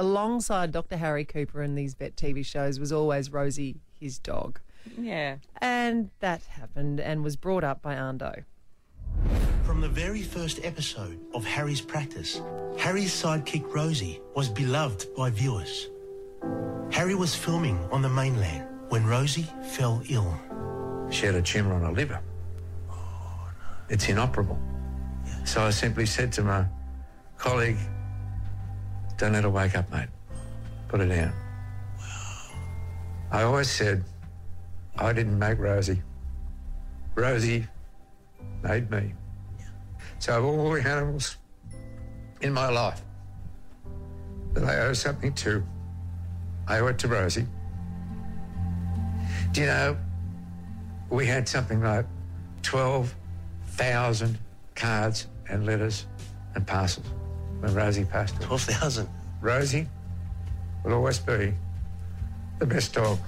alongside Dr. Harry Cooper in these vet TV shows was always Rosie, his dog. Yeah. And that happened and was brought up by Ando. From the very first episode of Harry's practice, Harry's sidekick Rosie was beloved by viewers. Harry was filming on the mainland when Rosie fell ill. She had a tumour on her liver. Oh, it's inoperable. So I simply said to my colleague, don't let her wake up, mate. Put it down. I always said, I didn't make Rosie. Rosie made me. So of all the animals in my life that I owe something to, I owe it to Rosie. Do you know, we had something like 12,000 cards and letters and parcels when Rosie passed away. 12,000. Rosie will always be the best dog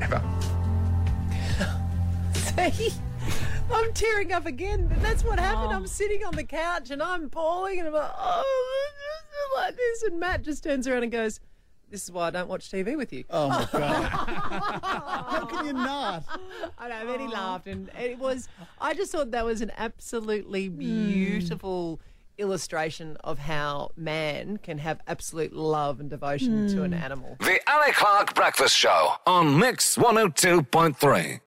ever. See? I'm tearing up again. But that's what happened. Oh. I'm sitting on the couch and I'm bawling and I'm like, oh, this like this. And Matt just turns around and goes, This is why I don't watch TV with you. Oh my god! How can you not? I know. Then he oh. laughed, and it was. I just thought that was an absolutely hmm. beautiful illustration of how man can have absolute love and devotion to an hmm. animal. The Ali Clarke Breakfast Show on Mix 102.3.